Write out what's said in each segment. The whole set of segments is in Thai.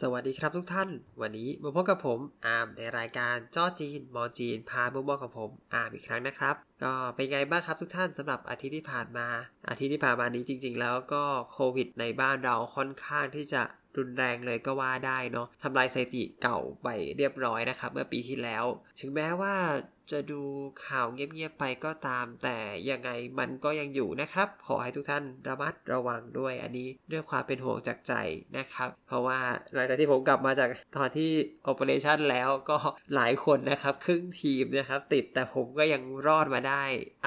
สวัสดีครับทุกท่าน วันนี้มาพบกับผมอาร์มในรายการจ้อจีนมอจีน พาบุมมองกับผมอาร์มอีกครั้งนะครับ ก็เป็นไงบ้างครับทุกท่านสำหรับอาทิตย์ที่ผ่านมา อาทิตย์ที่ผ่านมานี้จริง ๆ แล้วก็โควิดในบ้านเราค่อนข้างที่จะรุนแรงเลยก็ว่าได้เนาะทำลายสถิติเก่าไปเรียบร้อยนะครับ เมื่อปีที่แล้ว ถึงแม้ว่า จะดูข่าวเงียบๆไปก็ตาม แต่ยังไงมันก็ยังอยู่นะครับ ขอให้ทุกท่านระมัดระวังด้วยอันนี้ด้วยความเป็นห่วงจากใจนะครับ เพราะว่าหลังจากที่ผมกลับมาจากตอนที่ Operation แล้วก็หลายคนนะครับ ครึ่งทีมนะครับ ติดแต่ผมก็ยังรอดมาได้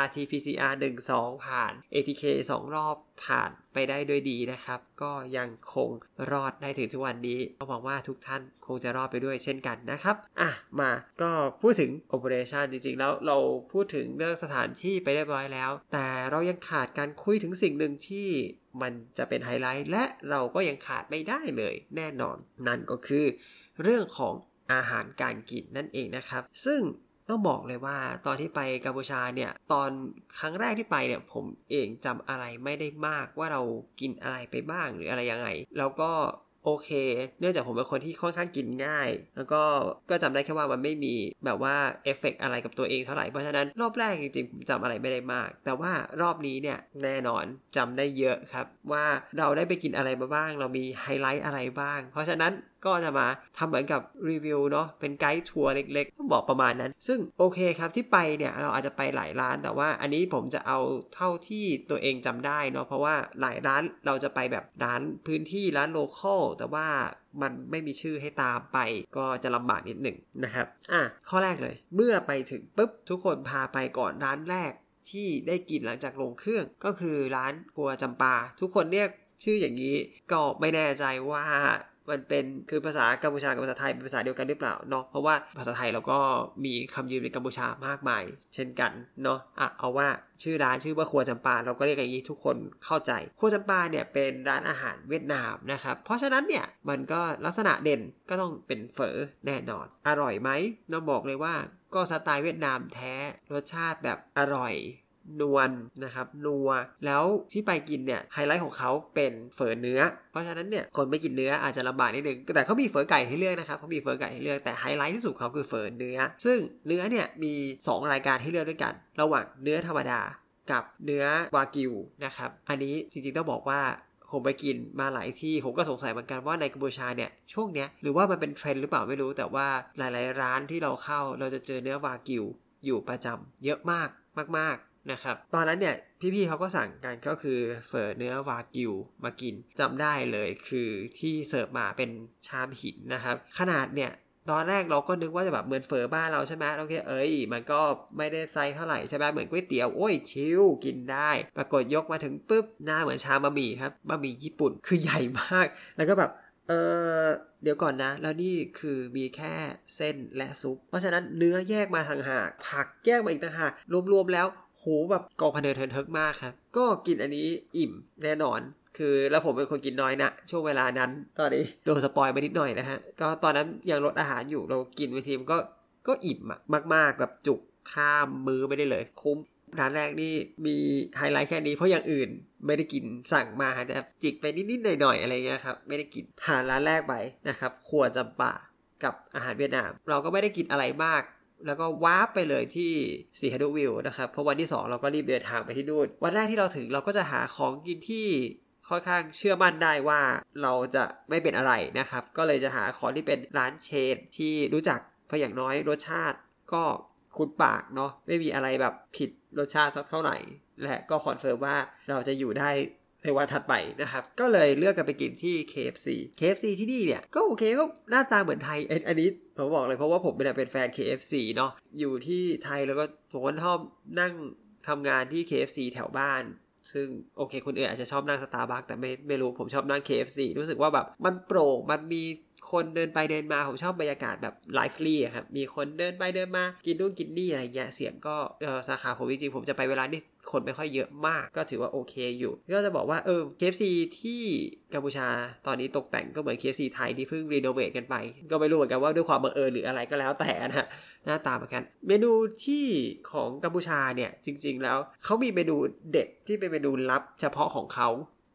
RT-PCR 1 2 ผ่าน ATK 2 รอบผ่านไปได้ด้วยดีนะครับ ก็ยังคงรอดได้ถึงทุกวันนี้ก็หวังว่าทุกท่านคงจะรอดไปด้วยเช่นกันนะครับ อะมาก็พูดถึง Operation จริงๆ แล้วเราพูดถึงเรื่องสถานที่ไปเรียบร้อยแล้ว แต่เรายังขาดการคุยถึงสิ่งหนึ่งที่มันจะเป็นไฮไลท์และเราก็ยังขาดไม่ได้เลยแน่นอน นั่นก็คือ เรื่องของอาหารการกินนั่นเองนะครับ ซึ่งต้องบอกเลยว่าตอนที่ไปกัมพูชาเนี่ย ตอนครั้งแรกที่ไปเนี่ย ผมเองจำอะไรไม่ได้มากว่าเรากินอะไรไปบ้างหรืออะไรยังไง แล้วก็ โอเค เนื่องจากผมเป็นคนที่ค่อนข้างกินง่าย แล้วก็ก็จำได้แค่ว่ามันไม่มีแบบว่าเอฟเฟกอะไรกับตัวเองเท่าไหร่ เพราะฉะนั้นรอบแรกจริงๆผมจำอะไรไม่ได้มาก แต่ว่ารอบนี้เนี่ยแน่นอนจำได้เยอะครับ ว่าเราได้ไปกินอะไรมาบ้าง เรามีไฮไลท์อะไรบ้าง เพราะฉะนั้น ก็จะมาทำเหมือนกับรีวิวเนาะเป็นไกด์ทัวร์เล็กๆต้องบอกประมาณนั้น ซึ่งโอเคครับที่ไปเนี่ยเราอาจจะไปหลายร้านแต่ว่า อันนี้ผมจะเอาเท่าที่ตัวเองจำได้เนาะเพราะว่าหลายร้านเราจะไปแบบร้านพื้นที่ร้าน local แต่ว่ามันไม่มีชื่อให้ตามไปก็จะลำบากนิดหนึ่งนะครับ อะข้อแรกเลย เมื่อไปถึงปุ๊บทุกคนพาไปก่อนร้านแรกที่ได้กินหลังจากลงเครื่องก็คือร้านครัวจำปา ทุกคนเรียกชื่ออย่างนี้ก็ไม่แน่ใจว่า มันเป็นคือภาษากัมพูชากับภาษาไทยเป็นภาษาเดียวกันหรือเปล่าเนาะเพราะว่าภาษาไทยเราก็มีคำยืมในกัมพูชามากมาย เช่นกันเนาะอะเอาว่าชื่อร้านชื่อว่าครัวจำปาเราก็เรียกอย่างนี้ทุกคนเข้าใจครัวจำปาเนี่ยเป็นร้านอาหารเวียดนามนะครับเพราะฉะนั้นเนี่ยมันก็ลักษณะเด่นก็ต้องเป็นเฝอแน่นอน อร่อยไหมต้องบอกเลยว่าก็สไตล์เวียดนามแท้รสชาติแบบอร่อย นัวนะครับนัว แล้วที่ไปกินเนี่ยไฮไลท์ของเขาเป็นเฝอเนื้อ เพราะฉะนั้นเนี่ยคนไม่กินเนื้ออาจจะลำบากนิดนึงแต่เขามีเฝอไก่ให้เลือกนะครับเขามีเฝอไก่ให้เลือกแต่ไฮไลท์ที่สุดเขาคือเฝอเนื้อ ซึ่งเนื้อเนี่ยมี 2 รายการให้เลือกด้วยกัน ระหว่างเนื้อธรรมดากับเนื้อวากิวนะครับอันนี้จริงๆต้องบอกว่าผมไปกินมาหลายที่ ผมก็สงสัยเหมือนกันว่าในกัมพูชาเนี่ยช่วงเนี้ยหรือว่ามันเป็นเทรนด์หรือเปล่าไม่รู้แต่ว่าหลาย ๆ ร้านที่เราเข้าเราจะเจอเนื้อวากิวอยู่ประจำเยอะมากมาก นะครับ ตอนนั้นเนี่ยพี่ๆเขาก็สั่งกันก็คือเฝอเนื้อวากิวมากินจำได้เลยคือที่เสิร์ฟมาเป็นชามหินนะครับ ขนาดเนี่ยตอนแรกเราก็นึกว่าจะแบบเหมือนเฟอบ้านเราใช่ไหมเราคิดเอ้ย มันก็ไม่ได้ไซส์เท่าไหร่ใช่ไหมเหมือนก๋วยเตี๋ยวโอ้ยชิลกินได้ ปรากฏยกมาถึงปุ๊บหน้าเหมือนชามบะหมี่ครับบะหมี่ญี่ปุ่นคือใหญ่มากแล้วก็แบบ เออเดี๋ยวก่อนนะ แล้วนี่คือมีแค่เส้นและซุป เพราะฉะนั้นเนื้อแยกมาทางหาก ผักแยกมาอีกต่างหากรวมๆแล้วโหแบบกองพันเดินเทินเทิกมากครับ ก็กินอันนี้อิ่มแน่นอนคือแล้วผมเป็นคนกินน้อยนะช่วงเวลานั้นตอนนี้โดนสปอยไปนิดหน่อยนะฮะก็ตอนนั้นยังลดอาหารอยู่เรากินไปทีมก็ก็อิ่มอะมากๆแบบจุกข้ามมือไม่ได้เลย คุ้ม ร้านแรกนี่มีไฮไลท์แค่นี้เพราะอย่างอื่นไม่ได้กินสั่งมาแต่จิกไปนิดๆหน่อยๆอะไรเงี้ยครับไม่ได้กินทาร้านแรกไปนะครับครัวจำปากับอาหารเวียดนาม เราก็ไม่ได้กินอะไรมาก แล้วก็วาร์ปไปเลยที่สีฮัดวิวนะครับเพราะวันที่ 2 เราก็รีบเดินทางไปที่นู่นวันแรกที่เราถึงเราก็จะหาของกินที่ค่อนข้างเชื่อมั่นได้ว่าเราจะไม่เป็นอะไรนะครับ ก็เลยจะหาของที่เป็นร้าน chain ที่รู้จักเพราะอย่างน้อยรสชาติก็ คุ้นปากเนาะไม่มีอะไรแบบผิดรสชาติสักเท่าไหร่ และก็คอนเฟิร์มว่าเราจะอยู่ได้ในวันถัดไปนะครับ ก็เลยเลือกกันไปกินที่ KFC KFC ที่นี่เนี่ย ก็โอเคก็หน้าตาเหมือนไทยอันนี้ผมบอกเลยเพราะว่าผมเป็นแฟน KFC เนาะอยู่ที่ไทยแล้วก็ผมก็ชอบนั่งทำงานที่ KFC แถวบ้าน ซึ่งโอเคคนอื่นอาจจะชอบนั่งสตาร์บัคแต่ไม่ไม่รู้ผมชอบนั่ง KFC รู้สึกว่าแบบมันโปร่งมันมีคนเดินไปเดินมา ผมชอบบรรยากาศแบบ lively ครับ มีคนเดินไปเดินมา กินนู่นกินนี่อะไรเงี้ย เสียงก็สาขาผมจริงๆผมจะไปเวลาที่ คนไม่ค่อยเยอะมาก ก็ถือว่าโอเคอยู่ ก็จะบอกว่าเออ KFC ที่กัมพูชาตอนนี้ตกแต่งก็เหมือน KFC ไทยที่เพิ่งรีโนเวทกันไป ก็ไม่รู้เหมือนกันว่าด้วยความบังเอิญหรืออะไรก็แล้วแต่นะหน้าตาเหมือนกัน เมนูที่ของกัมพูชาเนี่ยจริง ๆ แล้วเขามีเมนูเด็ดที่เป็นเมนูลับเฉพาะของเขา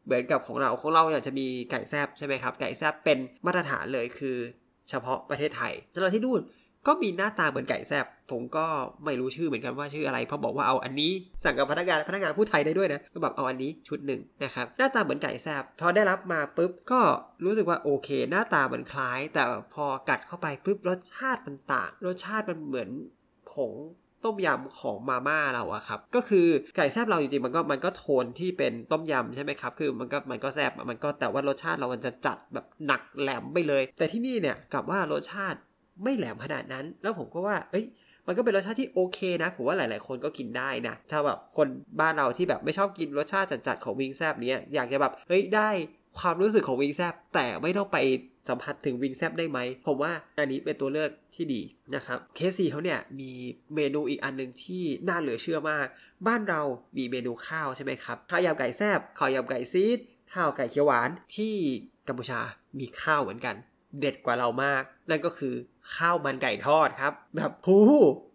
เหมือนกับของเราของเราอยากจะมีไก่แซบใช่ไหมครับไก่แซบเป็นมาตรฐานเลยคือเฉพาะประเทศไทยสำหรับที่นู่น ก็มีหน้าตาเหมือนไก่แซบผมก็ไม่รู้ชื่อเหมือนกันว่าชื่ออะไรเพราะบอกว่าเอาอันนี้สั่งกับพนักงานพนักงานพูดไทยได้ด้วยนะก็แบบเอาอันนี้ชุดหนึ่งนะครับหน้าตาเหมือนไก่แซบพอได้รับมาปุ๊บก็รู้สึกว่าโอเค หน้าตาเหมือนคล้าย แต่พอกัดเข้าไปปุ๊บรสชาติมันต่าง รสชาติมันเหมือนผงต้มยำของมาม่าเราอะครับ ก็คือไก่แซบเราจริงๆมันก็มันก็โทนที่เป็นต้มยำใช่ไหมครับ คือมันก็มันก็แซบมันก็แต่ว่ารสชาติเรามันจะจัดแบบหนักแหลมไปเลย แต่ที่นี่เนี่ยกับว่ารสชาติ ไม่แหลมขนาดนั้น แล้วผมก็ว่า เอ้ย มันก็เป็นรสชาติที่โอเคนะ ผมว่าหลาย ๆ คนก็กินได้นะ ถ้าแบบคนบ้านเราที่แบบไม่ชอบกินรสชาติจัด ๆ ของวิงแซบเนี้ย อยากจะแบบ เฮ้ย ได้ความรู้สึกของวิงแซบแต่ไม่ต้องไปสัมผัสถึงวิงแซบได้ไหม ผมว่าอันนี้เป็นตัวเลือกที่ดีนะครับ KFC เขาเนี่ยมีเมนูอีกอันหนึ่งที่น่าเหลือเชื่อมาก บ้านเรามีเมนูข้าวใช่ไหมครับ ข้าวยำไก่แซบข้าวยำไก่ซีด ข้าวไก่เขียวหวานที่กัมพูชามีข้าวเหมือนกัน เด็ดกว่าเรามาก นั่นก็คือข้าวมันไก่ทอดครับ แบบหู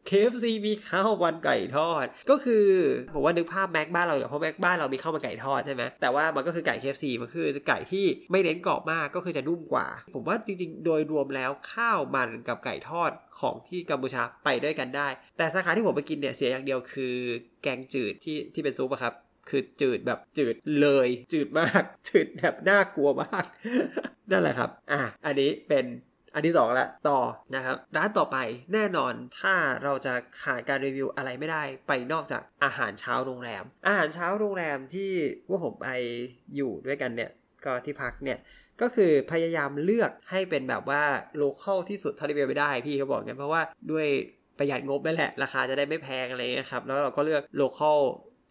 เคฟซีมีข้าวมันไก่ทอด ก็คือผมว่านึกภาพแม็กบ้านเราอย่างเพราะแม็กบ้านเรามีข้าวมันไก่ทอดใช่ไหมแต่ว่ามันก็คือไก่เคฟซีมันคือไก่ที่ไม่เน้นกรอบมากก็คือจะนุ่มกว่า ผมว่าจริงๆ โดยรวมแล้วข้าวมันกับไก่ทอดของที่กัมพูชาไปด้วยกันได้ แต่สาขาที่ผมไปกินเนี่ยเสียอย่างเดียวคือ แกงจืดที่ที่เป็นซุปอะครับ คือจืดแบบจืดเลย จืดมาก จืดแบบน่ากลัวมาก นั่นแหละครับ อะ อันนี้เป็นอันที่สองละต่อนะครับ ร้านต่อไปแน่นอนถ้าเราจะขาดการรีวิวอะไรไม่ได้ไปนอกจากอาหารเช้าโรงแรม อาหารเช้าโรงแรมที่ว่าผมไปอยู่ด้วยกันเนี่ยก็ที่พักเนี่ยก็คือพยายามเลือกให้เป็นแบบว่า local ที่สุดเท่าที่เป็นไปได้พี่เขาบอกกันเพราะว่าด้วยประหยัดงบนั่นแหละ ราคาจะได้ไม่แพงอะไรเงี้ยครับ แล้วเราก็เลือก local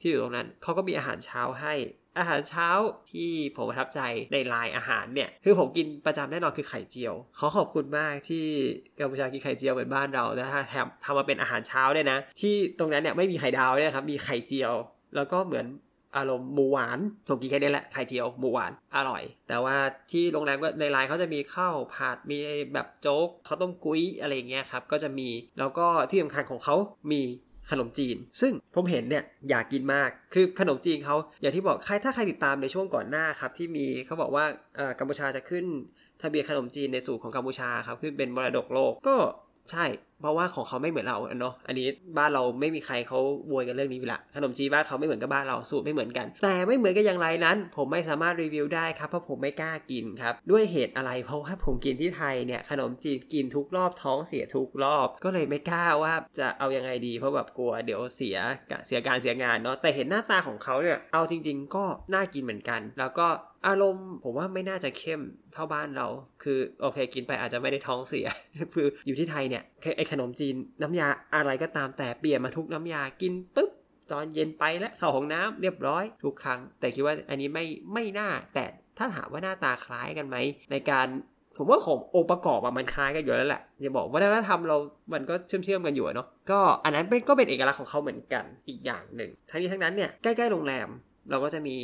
ที่อยู่ตรงนั้นเขาก็มีอาหารเช้าให้ อาหารเช้าที่ผมประทับใจในลายอาหารเนี่ย คือผมกินประจำแน่นอนคือไข่เจียวเขาขอบคุณมากที่กัมพูชากินไข่เจียวเหมือนบ้านเรานะฮะแถมทำมาเป็นอาหารเช้าเนี่ยนะ ที่ตรงนั้นเนี่ยไม่มีไข่ดาวเนี่ยครับมีไข่เจียว แล้วก็เหมือนอารมณ์หมูหวานผมกินแค่นี้แหละไข่เจียวหมูหวานอร่อย แต่ว่าที่โรงแรมก็ในไลน์เขาจะมีข้าวผัดมีแบบโจ๊กข้าวต้มกุ้ยอะไรเงี้ยครับก็จะมีแล้วก็ที่สำคัญของเขามี ขนมจีน ซึ่งผมเห็นเนี่ยอยากกินมาก คือขนมจีนเขาอย่างที่บอกใครถ้าใครติดตามในช่วงก่อนหน้าครับที่มีเขาบอกว่ากัมพูชาจะขึ้นทะเบียนขนมจีนในสูตรของกัมพูชาครับขึ้นเป็นมรดกโลกก็ ใช่ เพราะว่าของเขาไม่เหมือนเราเนาะอันนี้บ้านเราไม่มีใครเขาโวยกันเรื่องนี้อยู่ละขนมจีนบ้านเขาไม่เหมือนกับบ้านเราสูตรไม่เหมือนกัน แต่ไม่เหมือนกันอย่างไรนั้น ผมไม่สามารถรีวิวได้ครับเพราะผมไม่กล้ากินครับ ด้วยเหตุอะไรเพราะว่าผมกินที่ไทยเนี่ยขนมจีนกินทุกรอบท้องเสียทุกรอบ ก็เลยไม่กล้าว่าจะเอายังไงดีเพราะแบบกลัวเดี๋ยวเสียเสียการเสียงานเนาะแต่เห็นหน้าตาของเขาเนี่ยเอาจริง ๆ ก็น่ากินเหมือนกัน แล้วก็ อารมณ์ผมว่าไม่น่าจะเข้มเท่าบ้านเรา คือโอเคกินไปอาจจะไม่ได้ท้องเสีย คืออยู่ที่ไทยเนี่ยไอขนมจีนน้ำยาอะไรก็ตามแต่เปลี่ยนมาทุกน้ำยากินปุ๊บตอนเย็นไปแล้วเข้าห้องน้ำเรียบร้อยทุกครั้ง แต่คิดว่าอันนี้ไม่ไม่น่า แต่ถ้าถามว่าหน้าตาคล้ายกันไหมในการผมว่าขององค์ประกอบมันคล้ายกันอยู่แล้วแหละจะบอกว่าวัฒนธรรมเรา มันก็เชื่อมเชื่อมกันอยู่เนาะก็อันนั้นเป็นก็เป็นเอกลักษณ์ของเขาเหมือนกันอีกอย่างหนึ่งทั้งนี้ทั้งนั้นเนี่ยใกล้ๆโรงแรม เราก็จะมี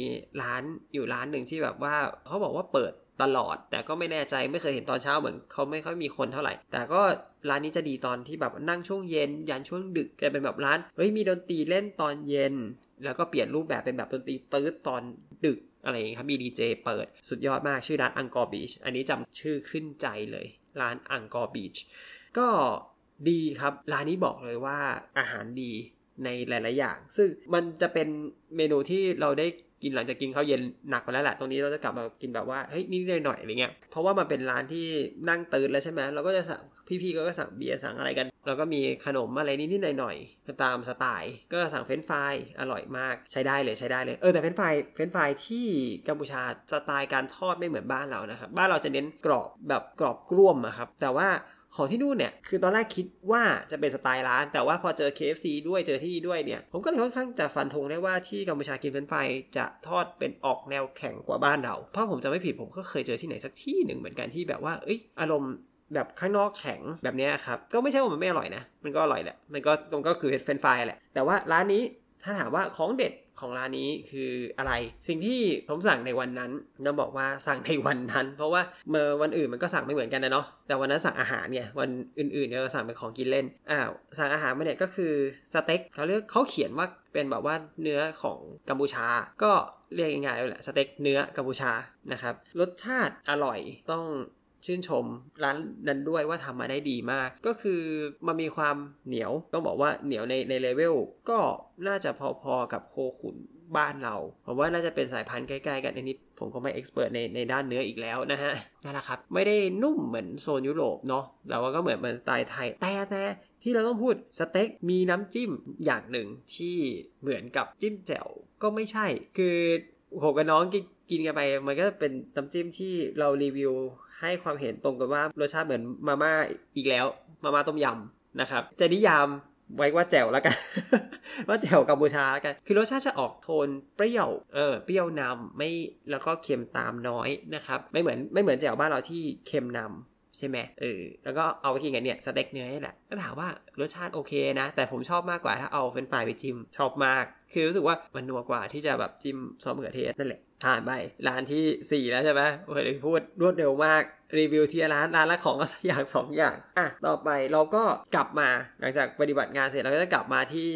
ร้านอยู่ร้านหนึ่งที่แบบว่าเขาบอกว่าเปิดตลอด แต่ก็ไม่แน่ใจไม่เคยเห็นตอนเช้าเหมือนเขาไม่ค่อยมีคนเท่าไหร่ แต่ก็ร้านนี้จะดีตอนที่แบบนั่งช่วงเย็นยันช่วงดึกจะเป็นแบบร้านเฮ้ยมีดนตรีเล่นตอนเย็น แล้วก็เปลี่ยนรูปแบบเป็นแบบดนตรีตื้อตอนดึกอะไรอย่างนี้ครับมีดีเจเปิดสุดยอดมากชื่อร้านอังกอร์บีชอันนี้จำชื่อขึ้นใจเลย ร้านอังกอร์บีชก็ดีครับ ร้านนี้บอกเลยว่าอาหารดี ในหลาย ๆ อย่าง ซึ่งมันจะเป็นเมนูที่เราได้กินหลังจากกินข้าวเย็นหนักไปแล้วแหละตรงนี้เราจะกลับมากินแบบว่าเฮ้ยนิดหน่อยอะไรเงี้ยเพราะว่ามันเป็นร้านที่นั่งดื่มแล้วใช่ไหมเราก็จะสั่งพี่ๆก็สั่งเบียร์สั่งอะไรกันแล้วก็มีขนมอะไรนิดๆหน่อยๆตามสไตล์ก็สั่งเฟรนฟรายอร่อยมากใช้ได้เลยใช้ได้เลยเออแต่เฟรนฟรายเฟรนฟรายที่กัมพูชาสไตล์การทอดไม่เหมือนบ้านเรานะครับบ้านเราจะเน้นกรอบแบบกรอบกร่มอะครับแต่ว่า ของที่นู่นเนี่ยคือตอนแรกคิดว่าจะเป็นสไตล์ร้าน แต่ว่าพอเจอ KFC ด้วยเจอที่นี่ด้วยเนี่ย ผมก็เลยค่อนข้างจะฟันธงได้ว่าที่กัมพูชากินเฟรนฟรายจะทอดเป็นออกแนวแข็งกว่าบ้านเราเพราะผมจะไม่ผิดผมก็เคยเจอที่ไหนสักที่หนึ่งเหมือนกันที่แบบว่าเอ้ยอารมณ์แบบข้างนอกแข็งแบบนี้ครับ ก็ไม่ใช่ว่ามันไม่อร่อยนะ มันก็อร่อยแหละ มันก็ตรงก็คือเฟรนฟรายแหละ แต่ว่าร้านนี้ถ้าถามว่าของเด็ด ของร้านนี้คืออะไร สิ่งที่ผมสั่งในวันนั้นต้องบอกว่าสั่งในวันนั้น เพราะว่าเมื่อวันอื่นมันก็สั่งไม่เหมือนกันนะเนาะแต่วันนั้นสั่งอาหารเนี่ยวันอื่นๆเนี่ยเราสั่งเป็นของกินเล่นอ้าวสั่งอาหารมาเนี่ยก็คือสเต็กเขาเรียกเขาเขียนว่าเป็นแบบว่าเนื้อของกัมพูชา ก็เรียกง่ายๆเลยแหละสเต็กเนื้อกัมพูชานะครับรสชาติอร่อยต้อง ชื่นชมร้านนั้นด้วยว่าทำมาได้ดีมาก ก็คือมันมีความเหนียวต้องบอกว่าเหนียวในในเลเวลก็น่าจะพอๆกับโคขุนบ้านเราผมว่าน่าจะเป็นสายพันธุ์ใกล้ๆกันอันนี้ผมก็ไม่เอ็กซ์เพรสในในด้านเนื้ออีกแล้วนะฮะนั่นแหละครับ ไม่ได้นุ่มเหมือนโซนยุโรปเนาะแต่ว่าก็เหมือนเหมือนสไตล์ไทยแต่แต่ที่เราต้องพูดสเต็กมีน้ำจิ้มอย่างหนึ่งที่เหมือนกับจิ้มแจ่วก็ไม่ใช่ คือผมกับน้องกินกินกันไปมันก็เป็นน้ำจิ้มที่เรารีวิว ให้ความเห็นตรงกันว่ารสชาติเหมือนมาม่าอีกแล้ว มาม่าต้มยำนะครับจะนิยามไว้ว่าแจ่วแล้วกัน ว่าแจ่วกัมพูชาแล้วกัน คือรสชาติจะออกโทนเปรี้ยวเออเปรี้ยวนำไม่แล้วก็เค็มตามน้อยนะครับ ไม่เหมือนไม่เหมือนแจ่วบ้านเราที่เค็มนำ ใช่ไหมเออแล้วก็เอาไปกินกันเนี่ยสเต็กเนื้อนี่แหละก็ถามว่ารสชาติโอเคนะ แต่ผมชอบมากกว่าถ้าเอาเป็นปลายไปจิ้มชอบมาก คือรู้สึกว่ามันนัวกว่าที่จะแบบจิ้มซอสมะเขือเทศนั่นแหละผ่านไปร้านที่ 4 แล้วใช่ไหมโอ้ยพูดรวดเร็วมากรีวิวที่ร้านร้านละของก็อย่างสองอย่างอะต่อไปเราก็กลับมาหลังจากปฏิบัติงานเสร็จเราก็จะกลับมาที่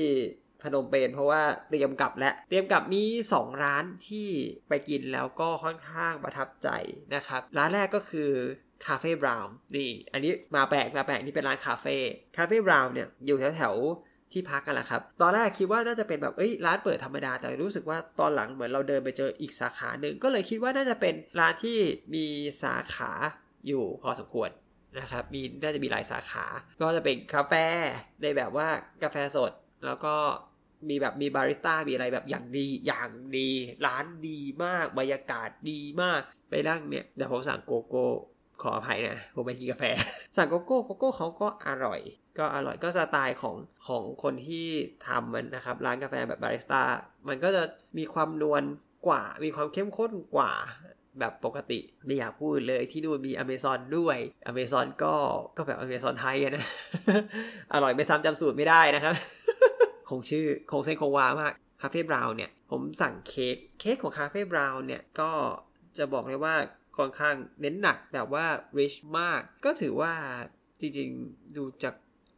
พนมเปญเพราะว่าเตรียมกลับแล้วเตรียมกลับมี2ร้านที่ไปกินแล้วก็ค่อนข้างประทับใจนะครับ ร้านแรกก็คือ คาเฟ่บราวน์นี่อันนี้มาแปลกมาแปลกนี่เป็นร้านคาเฟ่คาเฟ่บราวน์เนี่ยอยู่แถวแถวที่พักกันแหละครับ ตอนแรกคิดว่าน่าจะเป็นแบบเอ้ยร้านเปิดธรรมดา แต่รู้สึกว่าตอนหลังเหมือนเราเดินไปเจออีกสาขาหนึ่ง ก็เลยคิดว่าน่าจะเป็นร้านที่มีสาขาอยู่พอสมควรนะครับ มีน่าจะมีหลายสาขา ก็จะเป็นคาเฟ่ในแบบว่ากาแฟสด แล้วก็มีแบบมีบาริสต้ามีอะไรแบบอย่างดีอย่างดี ร้านดีมากบรรยากาศดีมากไปนั่งเนี่ยเดี๋ยวผมสั่งโกโก้ ขออภัยนะผมไปกินกาแฟสั่งโกโก้โกโก้เขาก็อร่อย ก็อร่อยก็สไตล์ของของคนที่ทำมันนะครับ ร้านกาแฟแบบบาริสต้ามันก็จะมีความนวลกว่า มีความเข้มข้นกว่าแบบปกติไม่อยากพูดเลยที่นู่นมีอเมซอนด้วยอเมซอนก็ก็แบบอเมซอนไทยนะ อร่อยไม่ซ้ำจำสูตรไม่ได้นะครับ คงชื่อคงเส้นคงวามากคาเฟ่บราวน์เนี่ย ผมสั่งเค้กเค้กของคาเฟ่บราวน์เนี่ย ก็จะบอกเลยว่า ค่อนข้างเน้นหนักแต่ว่า rich มาก ก็ถือว่าจริงๆ ดูจาก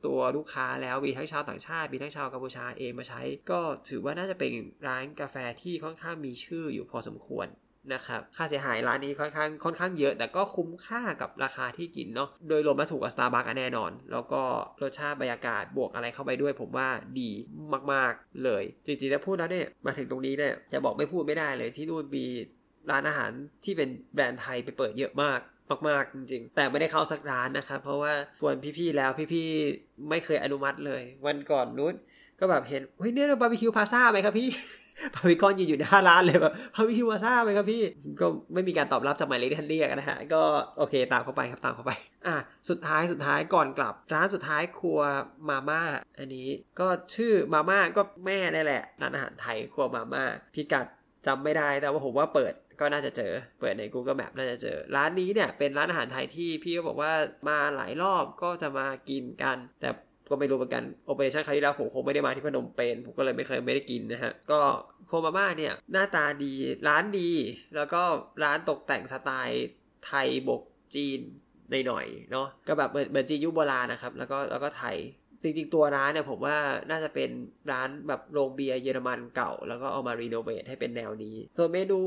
ตัวลูกค้าแล้วมีทั้งชาวต่างชาติมีทั้งชาวกัมพูชาเองมาใช้ ก็ถือว่าน่าจะเป็นร้านกาแฟที่ค่อนข้างมีชื่ออยู่พอสมควรนะครับค่าเสียหายร้านนี้ค่อนข้างค่อนข้างเยอะ แต่ก็คุ้มค่ากับราคาที่กินเนาะโดยรวมแล้วถูกกับสตาร์บัคแน่นอน แล้วก็รสชาติบรรยากาศบวกอะไรเข้าไปด้วย ผมว่าดีมาก ๆ เลย จริงๆแล้วพูดแล้วเนี่ยมาถึงตรงนี้เนี่ยจะบอกไม่พูดไม่ได้เลยที่นู่นมี ร้านอาหารที่เป็นแบรนด์ไทยไปเปิดเยอะมากมากๆจริงๆ แต่ไม่ได้เข้าสักร้านนะครับ เพราะว่าชวนพี่ๆแล้วพี่ๆไม่เคยอนุมัติเลย วันก่อนนู้นก็แบบเห็นเฮ้ยเนี่ยบาร์บีคิวพาซ่าไหมครับพี่พาวิกอนยืนอยู่หน้าร้านเลยแบบพาวิคิวพาซ่าไหมครับพี่ก็ไม่มีการตอบรับจากหมายเลขที่ท่านเรียกนะฮะก็โอเคตามเข้าไปครับตามเข้าไป อะสุดท้ายสุดท้ายก่อนกลับ ร้านสุดท้ายครัวมาม่าอันนี้ก็ชื่อมาม่าก็แม่นี่แหละร้านอาหารไทยครัวมาม่าพิกัดจำไม่ได้แต่ว่าผมว่าเปิด ก็น่าจะเจอ เปิดใน Google Map น่าจะเจอ ร้านนี้เนี่ยเป็นร้านอาหารไทยที่พี่ก็บอกว่ามาหลายรอบก็จะมากินกัน แต่ก็ไม่รู้เหมือนกันโอเปอเรชั่นครั้งที่แล้วผมคงไม่ได้มาที่พนมเปญผมก็เลยไม่เคยไม่ได้กินนะฮะ ก็โคมาม่าเนี่ยหน้าตาดีร้านดี แล้วก็ร้านตกแต่งสไตล์ไทยบกจีนหน่อยๆเนาะก็แบบเหมือนเหมือนจีนยุคโบราณนะครับ แล้วก็แล้วก็ไทย จริงๆ ตัวร้านเนี่ยผมว่าน่าจะเป็นร้านแบบโรงเบียร์เยอรมันเก่า แล้วก็เอามารีโนเวทให้เป็นแนวนี้ ส่วนเมนู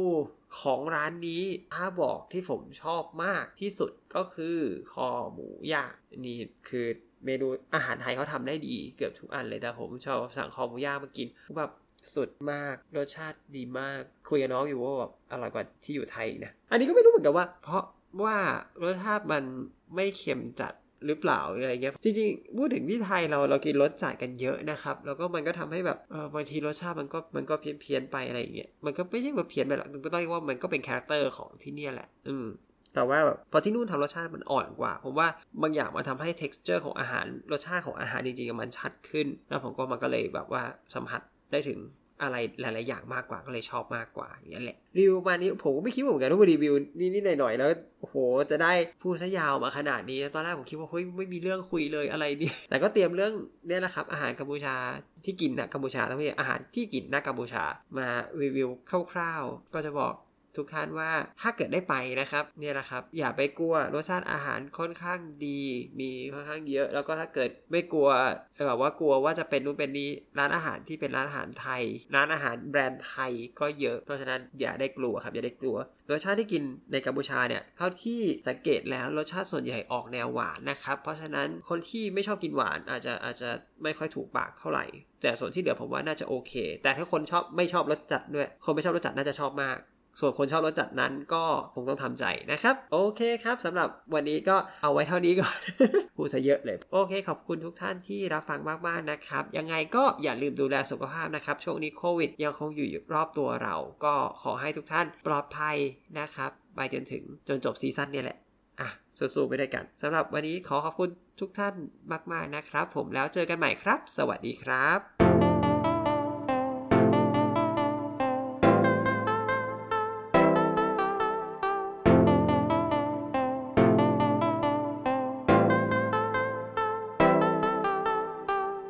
ของร้านนี้ถ้าบอกที่ผมชอบมากที่สุดก็คือคอหมูย่างนี่คือเมนูอาหารไทยเขาทำได้ดีเกือบทุกอันเลยแต่ผมชอบสั่งคอหมูย่างมากินแบบสุดมาก รสชาติดีมาก คุยกับน้องอยู่ว่าแบบอร่อยกว่าที่อยู่ไทยนะ อันนี้ก็ไม่รู้เหมือนกันว่า เพราะว่ารสชาติมันไม่เค็มจัด หรือเปล่าอะไรเงี้ยจริงๆพูดถึงที่ไทยเราเรากินรสจัดกันเยอะนะครับ แล้วก็มันก็ทำให้แบบเออบางทีรสชาติมันก็มันก็เพี้ยนเพียนๆไปอะไรเงี้ยมันก็ไม่ใช่ว่าเพี้ยนไปหรอกมันก็ต้องเรียกว่ามันก็เป็น character ของที่เนี่ยแหละ อืมแต่ว่าแบบพอที่นู่นทำรสชาติมันอ่อนกว่า ผมว่าบางอย่างมันทำให้ t e x t อร์ของอาหารรสชาติของอาหารจริงๆมันชัดขึ้น แล้วผมก็มันก็เลยแบบว่าสัมผัสได้ถึง อะไรหลายๆอย่างมากกว่าก็เลยชอบมากกว่าอย่างนั้นแหละรีวิวมานี้ผมก็ไม่คิดเหมือนกันว่ารีวิวนิดๆหน่อยๆแล้วโหจะได้พูดซะยาวมาขนาดนี้ตอนแรกผมคิดว่าเฮ้ยไม่มีเรื่องคุยเลยอะไรนี่แต่ก็เตรียมเรื่องเนี่ยแหละครับอาหารกัมพูชาที่กินนะกัมพูชาต้องมีอาหารที่กินนะกัมพูชามารีวิวคร่าวๆก็จะบอก ทุกท่านว่าถ้าเกิดได้ไปนะครับเนี่ยนะครับอย่าไปกลัวรสชาติอาหารค่อนข้างดี มีค่อนข้างเยอะ แล้วก็ถ้าเกิดไม่กลัวแบบว่ากลัวว่าจะเป็นนู่นเป็นนี้ร้านอาหารที่เป็นร้านอาหารไทย ร้านอาหารแบรนด์ไทยก็เยอะเพราะฉะนั้นอย่าได้กลัวครับอย่าได้กลัวรสชาติที่กินในกัมพูชาเนี่ยเท่าที่สังเกตแล้วรสชาติส่วนใหญ่ออกแนวหวานนะครับ เพราะฉะนั้นคนที่ไม่ชอบกินหวานอาจจะอาจจะไม่ค่อยถูกปากเท่าไหร่ แต่ส่วนที่เหลือผมว่าน่าจะโอเค แต่ถ้าคนชอบไม่ชอบรสจัดด้วย คนไม่ชอบรสจัดน่าจะชอบมาก ส่วนคนชอบรสจัดนั้นก็คงต้องทำใจนะครับ โอเคครับสำหรับวันนี้ก็เอาไว้เท่านี้ก่อน พูดซะเยอะเลย โอเค ขอบคุณทุกท่านที่รับฟังมากๆนะครับ ยังไงก็อย่าลืมดูแลสุขภาพนะครับ ช่วงนี้โควิด ยังคงอยู่รอบตัวเรา ก็ขอให้ทุกท่านปลอดภัยนะครับ ไปจนถึงจนจบซีซั่นเนี่ยแหละ อะสู้ๆไปด้วยกันสำหรับวันนี้ขอขอบคุณทุกท่านมาก ๆนะครับ ผมแล้วเจอกันใหม่ครับ สวัสดีครับ